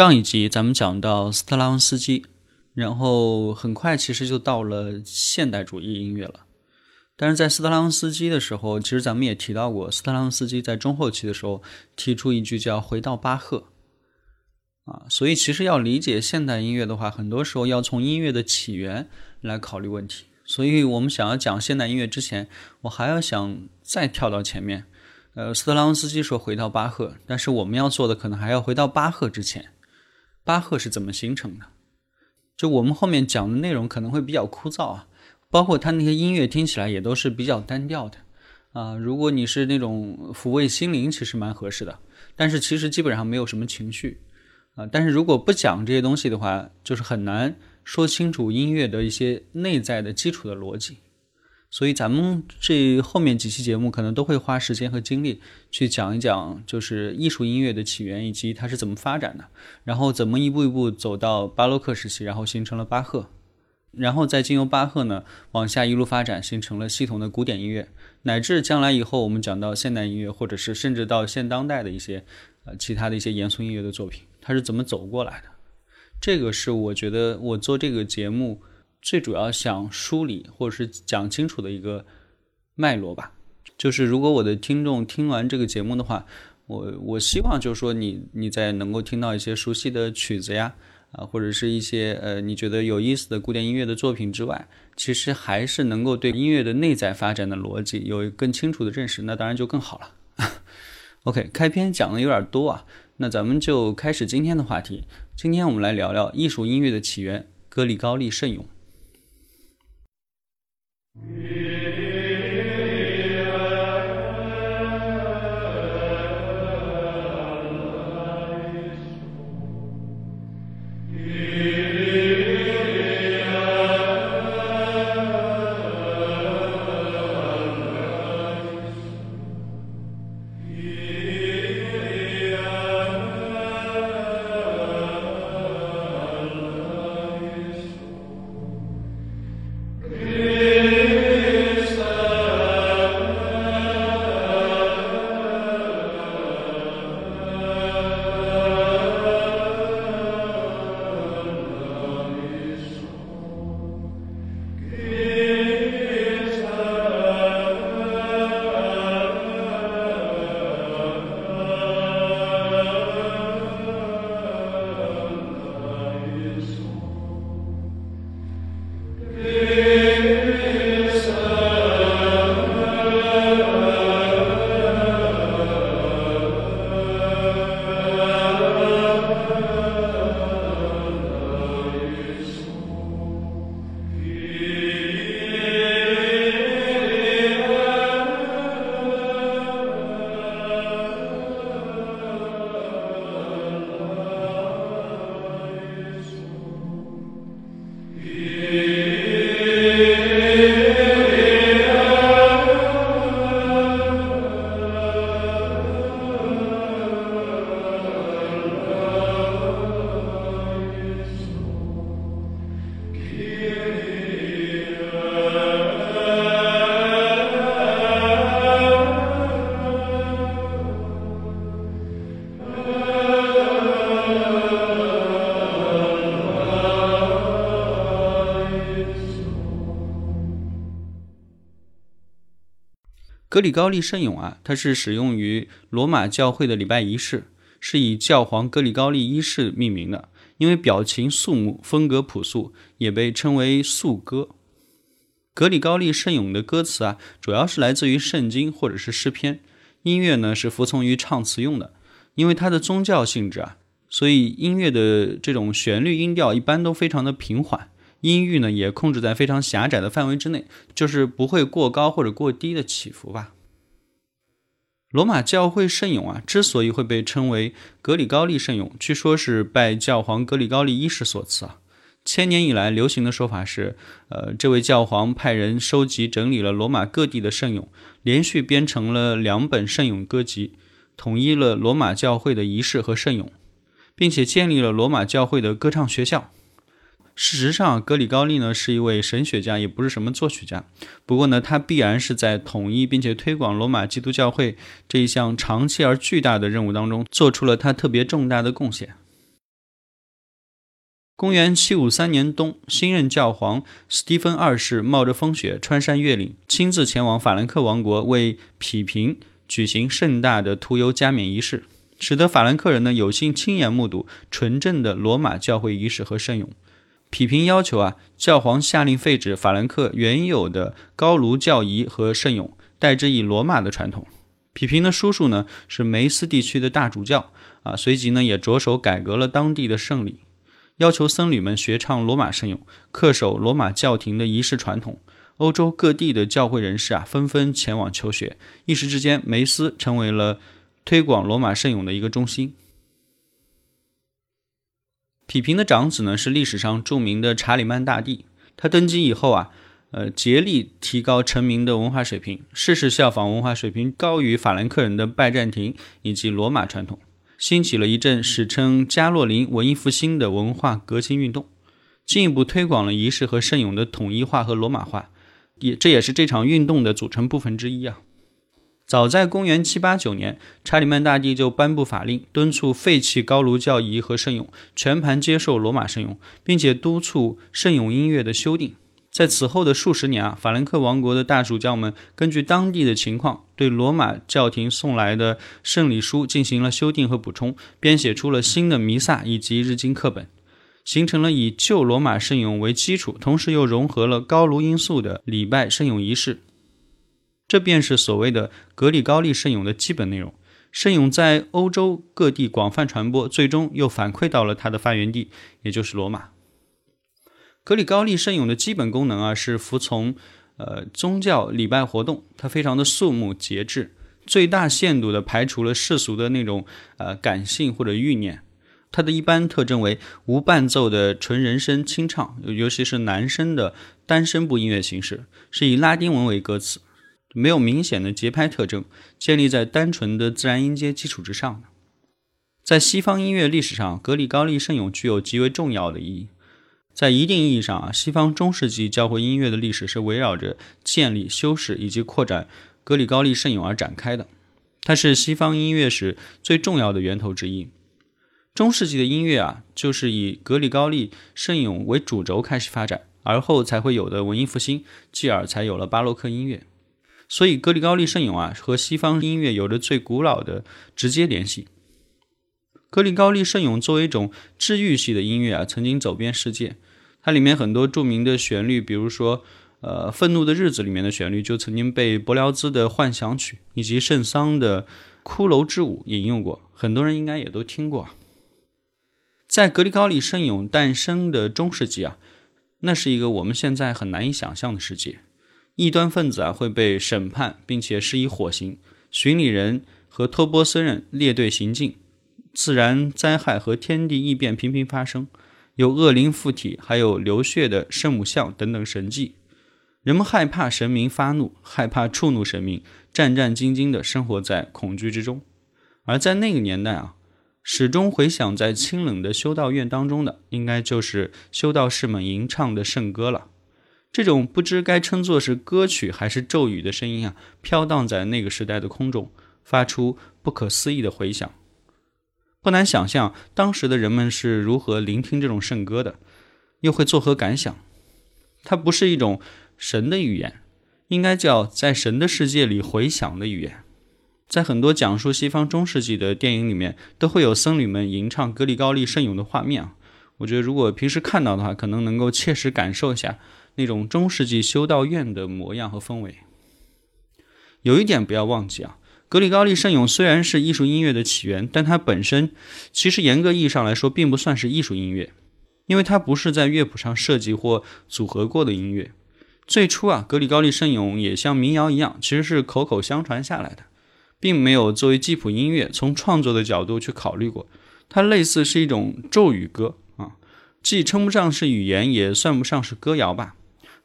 上一集咱们讲到斯特拉文斯基，然后很快其实就到了现代主义音乐了。但是在斯特拉文斯基的时候，其实咱们也提到过，斯特拉文斯基在中后期的时候提出一句叫“回到巴赫”，啊，所以其实要理解现代音乐的话，很多时候要从音乐的起源来考虑问题。所以我们想要讲现代音乐之前，我还要想再跳到前面，呃，斯特拉文斯基说回到巴赫，但是我们要做的可能还要回到巴赫之前。巴赫是怎么形成的？就我们后面讲的内容可能会比较枯燥啊，包括他那些音乐听起来也都是比较单调的啊。如果你是那种抚慰心灵，其实蛮合适的，但是其实基本上没有什么情绪啊。但是如果不讲这些东西的话，就是很难说清楚音乐的一些内在的基础的逻辑。所以咱们这后面几期节目可能都会花时间和精力去讲一讲，就是艺术音乐的起源以及它是怎么发展的，然后怎么一步一步走到巴洛克时期，然后形成了巴赫，然后再经由巴赫呢往下一路发展，形成了系统的古典音乐，乃至将来以后我们讲到现代音乐，或者是甚至到现当代的一些呃其他的一些严肃音乐的作品，它是怎么走过来的？这个是我觉得我做这个节目。最主要想梳理或者是讲清楚的一个脉络吧，就是如果我的听众听完这个节目的话，我我希望就是说你你在能够听到一些熟悉的曲子呀，啊或者是一些呃你觉得有意思的古典音乐的作品之外，其实还是能够对音乐的内在发展的逻辑有更清楚的认识，那当然就更好了。OK，开篇讲的有点多啊，那咱们就开始今天的话题。今天我们来聊聊艺术音乐的起源——格里高利圣咏。Yeah. 格里高利圣咏啊，它是使用于罗马教会的礼拜仪式，是以教皇格里高利一世命名的。因为表情肃穆，风格朴素，也被称为素歌。格里高利圣咏的歌词啊，主要是来自于圣经或者是诗篇。音乐呢是服从于唱词用的，因为它的宗教性质啊，所以音乐的这种旋律音调一般都非常的平缓。音域呢也控制在非常狭窄的范围之内，就是不会过高或者过低的起伏吧。罗马教会圣咏啊，之所以会被称为格里高利圣咏，据说是拜教皇格里高利一世所赐啊。千年以来流行的说法是，呃，这位教皇派人收集整理了罗马各地的圣咏，连续编成了两本圣咏歌集，统一了罗马教会的仪式和圣咏，并且建立了罗马教会的歌唱学校。事实上，格里高利呢是一位神学家，也不是什么作曲家。不过呢，他必然是在统一并且推广罗马基督教会这一项长期而巨大的任务当中，做出了他特别重大的贡献。公元七五三年冬，新任教皇斯蒂芬二世冒着风雪，穿山越岭，亲自前往法兰克王国，为匹平举行盛大的屠游加冕仪式，使得法兰克人呢有幸亲眼目睹纯正的罗马教会仪式和圣咏。匹平要求啊，教皇下令废止法兰克原有的高卢教仪和圣咏，代之以罗马的传统。匹平的叔叔呢是梅斯地区的大主教啊，随即呢也着手改革了当地的圣礼，要求僧侣们学唱罗马圣咏，恪守罗马教廷的仪式传统。欧洲各地的教会人士啊纷纷前往求学，一时之间，梅斯成为了推广罗马圣咏的一个中心。匹平的长子呢是历史上著名的查理曼大帝。他登基以后啊，呃，竭力提高臣民的文化水平，事事效仿文化水平高于法兰克人的拜占庭以及罗马传统，兴起了一阵史称加洛林文艺复兴的文化革新运动，进一步推广了仪式和圣咏的统一化和罗马化，也这也是这场运动的组成部分之一啊。早在公元七八九年，查理曼大帝就颁布法令，敦促废弃高卢教仪和圣咏，全盘接受罗马圣咏，并且督促圣咏音乐的修订。在此后的数十年啊，法兰克王国的大主教们根据当地的情况，对罗马教廷送来的圣礼书进行了修订和补充，编写出了新的弥撒以及日经课本，形成了以旧罗马圣咏为基础，同时又融合了高卢因素的礼拜圣咏仪式。这便是所谓的格里高利圣咏的基本内容。圣咏在欧洲各地广泛传播，最终又反馈到了它的发源地，也就是罗马。格里高利圣咏的基本功能啊，是服从呃宗教礼拜活动，它非常的肃穆节制，最大限度的排除了世俗的那种呃感性或者欲念。它的一般特征为无伴奏的纯人声清唱，尤其是男声的单声部音乐形式，是以拉丁文为歌词。没有明显的节拍特征，建立在单纯的自然音阶基础之上的。在西方音乐历史上，格里高利圣咏具有极为重要的意义。在一定意义上啊，西方中世纪教会音乐的历史是围绕着建立、修饰以及扩展格里高利圣咏而展开的。它是西方音乐史最重要的源头之一。中世纪的音乐啊，就是以格里高利圣咏为主轴开始发展，而后才会有的文艺复兴，继而才有了巴洛克音乐。所以，格里高利圣咏啊，和西方音乐有着最古老的直接联系。格里高利圣咏作为一种治愈系的音乐啊，曾经走遍世界。它里面很多著名的旋律，比如说，呃，《愤怒的日子》里面的旋律，就曾经被柏辽兹的《幻想曲》以及圣桑的《骷髅之舞》引用过，很多人应该也都听过。在格里高利圣咏诞生的中世纪啊，那是一个我们现在很难以想象的世界。异端分子啊会被审判，并且施以火刑；巡礼人和托波斯人列队行进；自然灾害和天地异变频频发生；有恶灵附体，还有流血的圣母像等等神迹。人们害怕神明发怒，害怕触怒神明，战战兢兢地生活在恐惧之中。而在那个年代啊，始终回响在清冷的修道院当中的，应该就是修道士们吟唱的圣歌了。这种不知该称作是歌曲还是咒语的声音啊，飘荡在那个时代的空中，发出不可思议的回响。不难想象，当时的人们是如何聆听这种圣歌的，又会作何感想？它不是一种神的语言，应该叫在神的世界里回响的语言。在很多讲述西方中世纪的电影里面，都会有僧侣们吟唱格里高利圣咏的画面啊。我觉得，如果平时看到的话，可能能够切实感受一下。那种中世纪修道院的模样和氛围。有一点不要忘记啊，格里高利圣咏虽然是艺术音乐的起源，但它本身其实严格意义上来说并不算是艺术音乐，因为它不是在乐谱上设计或组合过的音乐。最初啊，格里高利圣咏也像民谣一样，其实是口口相传下来的，并没有作为记谱音乐从创作的角度去考虑过。它类似是一种咒语歌啊，既称不上是语言，也算不上是歌谣吧，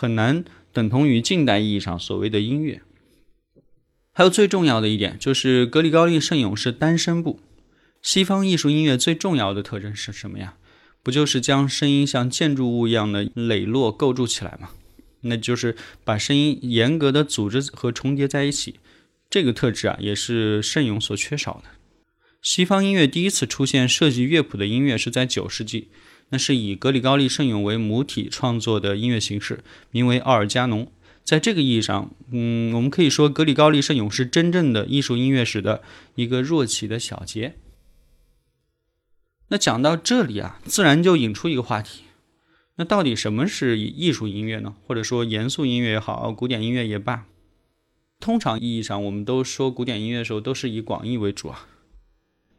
很难等同于近代意义上所谓的音乐。还有最重要的一点，就是格里高利圣咏是单声部。西方艺术音乐最重要的特征是什么呀？不就是将声音像建筑物一样的磊落构筑起来吗？那就是把声音严格的组织和重叠在一起。这个特质啊，也是圣咏所缺少的。西方音乐第一次出现设计乐谱的音乐是在九世纪，那是以格里高利圣咏为母体创作的音乐形式，名为奥尔加农。在这个意义上，嗯，我们可以说格里高利圣咏是真正的艺术音乐史的一个弱起的小节。那讲到这里啊，自然就引出一个话题：那到底什么是艺术音乐呢？或者说严肃音乐也好，古典音乐也罢。通常意义上，我们都说古典音乐的时候，都是以广义为主啊。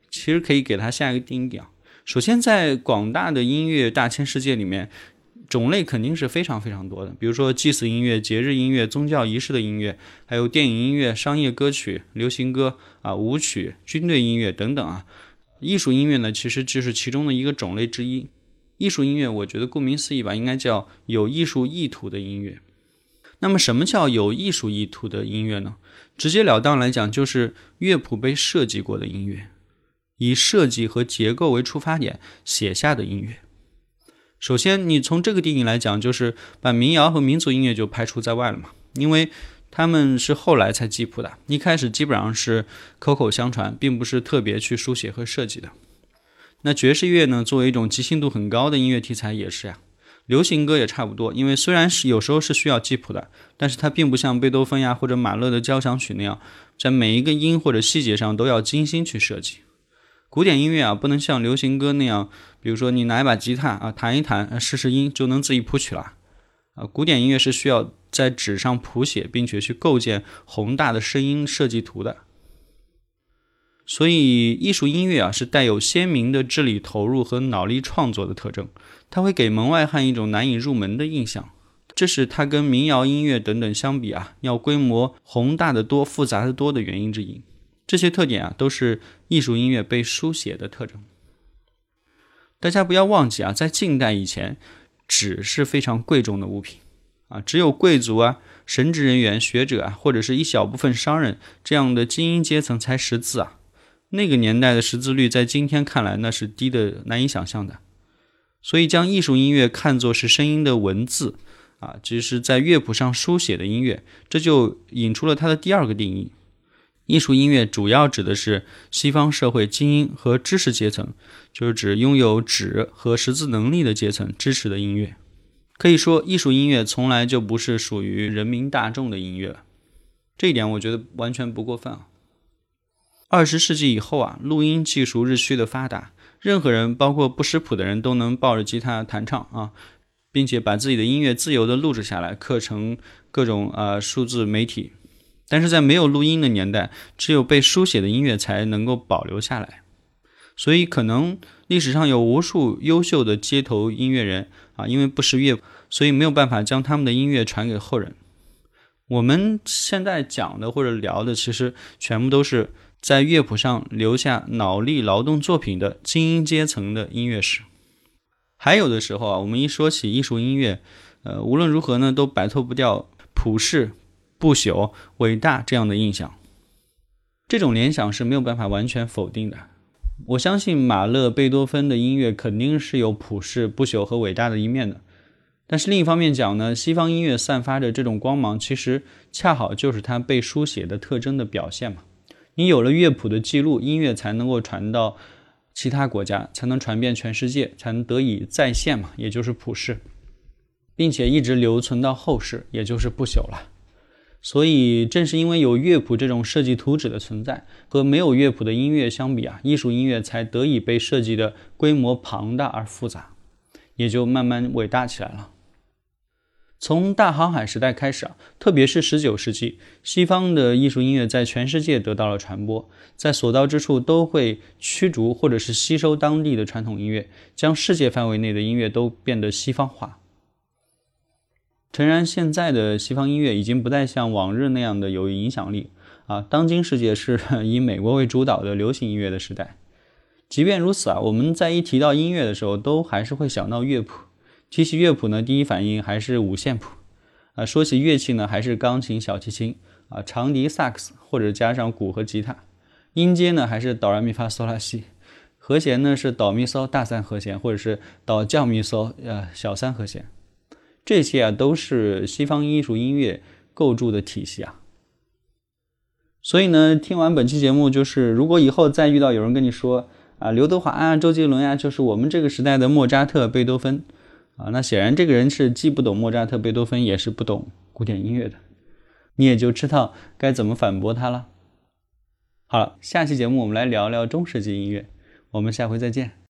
其实可以给它下一个定义啊。首先，在广大的音乐大千世界里面，种类肯定是非常非常多的。比如说祭祀音乐、节日音乐、宗教仪式的音乐，还有电影音乐、商业歌曲、流行歌啊、舞曲、军队音乐等等啊。艺术音乐呢，其实就是其中的一个种类之一。艺术音乐，我觉得顾名思义吧，应该叫有艺术意图的音乐。那么，什么叫有艺术意图的音乐呢？直截了当来讲，就是乐谱被设计过的音乐，以设计和结构为出发点写下的音乐。首先，你从这个定义来讲，就是把民谣和民族音乐就排除在外了嘛，因为他们是后来才记谱的，一开始基本上是口口相传，并不是特别去书写和设计的。那爵士乐呢，作为一种即兴度很高的音乐题材，也是呀。流行歌也差不多，因为虽然是有时候是需要记谱的，但是它并不像贝多芬呀或者马勒的交响曲那样，在每一个音或者细节上都要精心去设计。古典音乐啊，不能像流行歌那样，比如说你拿一把吉他啊弹一弹，试试音就能自己谱曲了。啊，古典音乐是需要在纸上谱写，并且去构建宏大的声音设计图的。所以，艺术音乐啊，是带有鲜明的智力投入和脑力创作的特征。它会给门外汉一种难以入门的印象，这是它跟民谣音乐等等相比啊，要规模宏大的多、复杂的多的原因之一。这些特点啊，都是艺术音乐被书写的特征。大家不要忘记啊，在近代以前，纸是非常贵重的物品啊，只有贵族啊、神职人员、学者啊，或者是一小部分商人这样的精英阶层才识字啊。那个年代的识字率，在今天看来，那是低的难以想象的。所以，将艺术音乐看作是声音的文字，啊，只是在乐谱上书写的音乐，这就引出了它的第二个定义：艺术音乐主要指的是西方社会精英和知识阶层，就是指拥有纸和识字能力的阶层支持的音乐。可以说，艺术音乐从来就不是属于人民大众的音乐，这一点我觉得完全不过分啊。二十世纪以后啊，录音技术日趋的发达。任何人，包括不识谱的人，都能抱着吉他弹唱啊，并且把自己的音乐自由地录制下来，刻成各种呃数字媒体。但是在没有录音的年代，只有被书写的音乐才能够保留下来。所以，可能历史上有无数优秀的街头音乐人啊，因为不识乐，所以没有办法将他们的音乐传给后人。我们现在讲的或者聊的，其实全部都是。在乐谱上留下脑力劳动作品的精英阶层的音乐史，还有的时候啊，我们一说起艺术音乐，呃，无论如何呢，都摆脱不掉普世、不朽、伟大这样的印象。这种联想是没有办法完全否定的。我相信马勒、贝多芬的音乐肯定是有普世、不朽和伟大的一面的。但是另一方面讲呢，西方音乐散发着这种光芒，其实恰好就是它被书写的特征的表现嘛。你有了乐谱的记录，音乐才能够传到其他国家，才能传遍全世界，才能得以再现嘛，也就是普世，并且一直留存到后世，也就是不朽了。所以，正是因为有乐谱这种设计图纸的存在，和没有乐谱的音乐相比啊，艺术音乐才得以被设计的规模庞大而复杂，也就慢慢伟大起来了。从大航海时代开始啊，特别是十九世纪，西方的艺术音乐在全世界得到了传播，在所到之处都会驱逐或者是吸收当地的传统音乐，将世界范围内的音乐都变得西方化。诚然，现在的西方音乐已经不再像往日那样的有影响力啊，当今世界是 以美国为主导的流行音乐的时代。即便如此啊，我们在一提到音乐的时候，都还是会想到乐谱。提起乐谱呢，第一反应还是五线谱啊。说起乐器呢，还是钢琴、小提琴啊、长笛、萨克斯，或者加上鼓和吉他。音阶呢，还是哆来咪发嗦拉西。和弦呢是哆咪嗦大三和弦，或者是哆降咪嗦呃小三和弦。这些啊都是西方艺术音乐构筑的体系啊。所以呢，听完本期节目，就是如果以后再遇到有人跟你说啊，刘德华啊、周杰伦呀，就是我们这个时代的莫扎特、贝多芬啊，那显然这个人是既不懂莫扎特、贝多芬，也是不懂古典音乐的，你也就知道该怎么反驳他了。好了，下期节目我们来聊聊中世纪音乐，我们下回再见。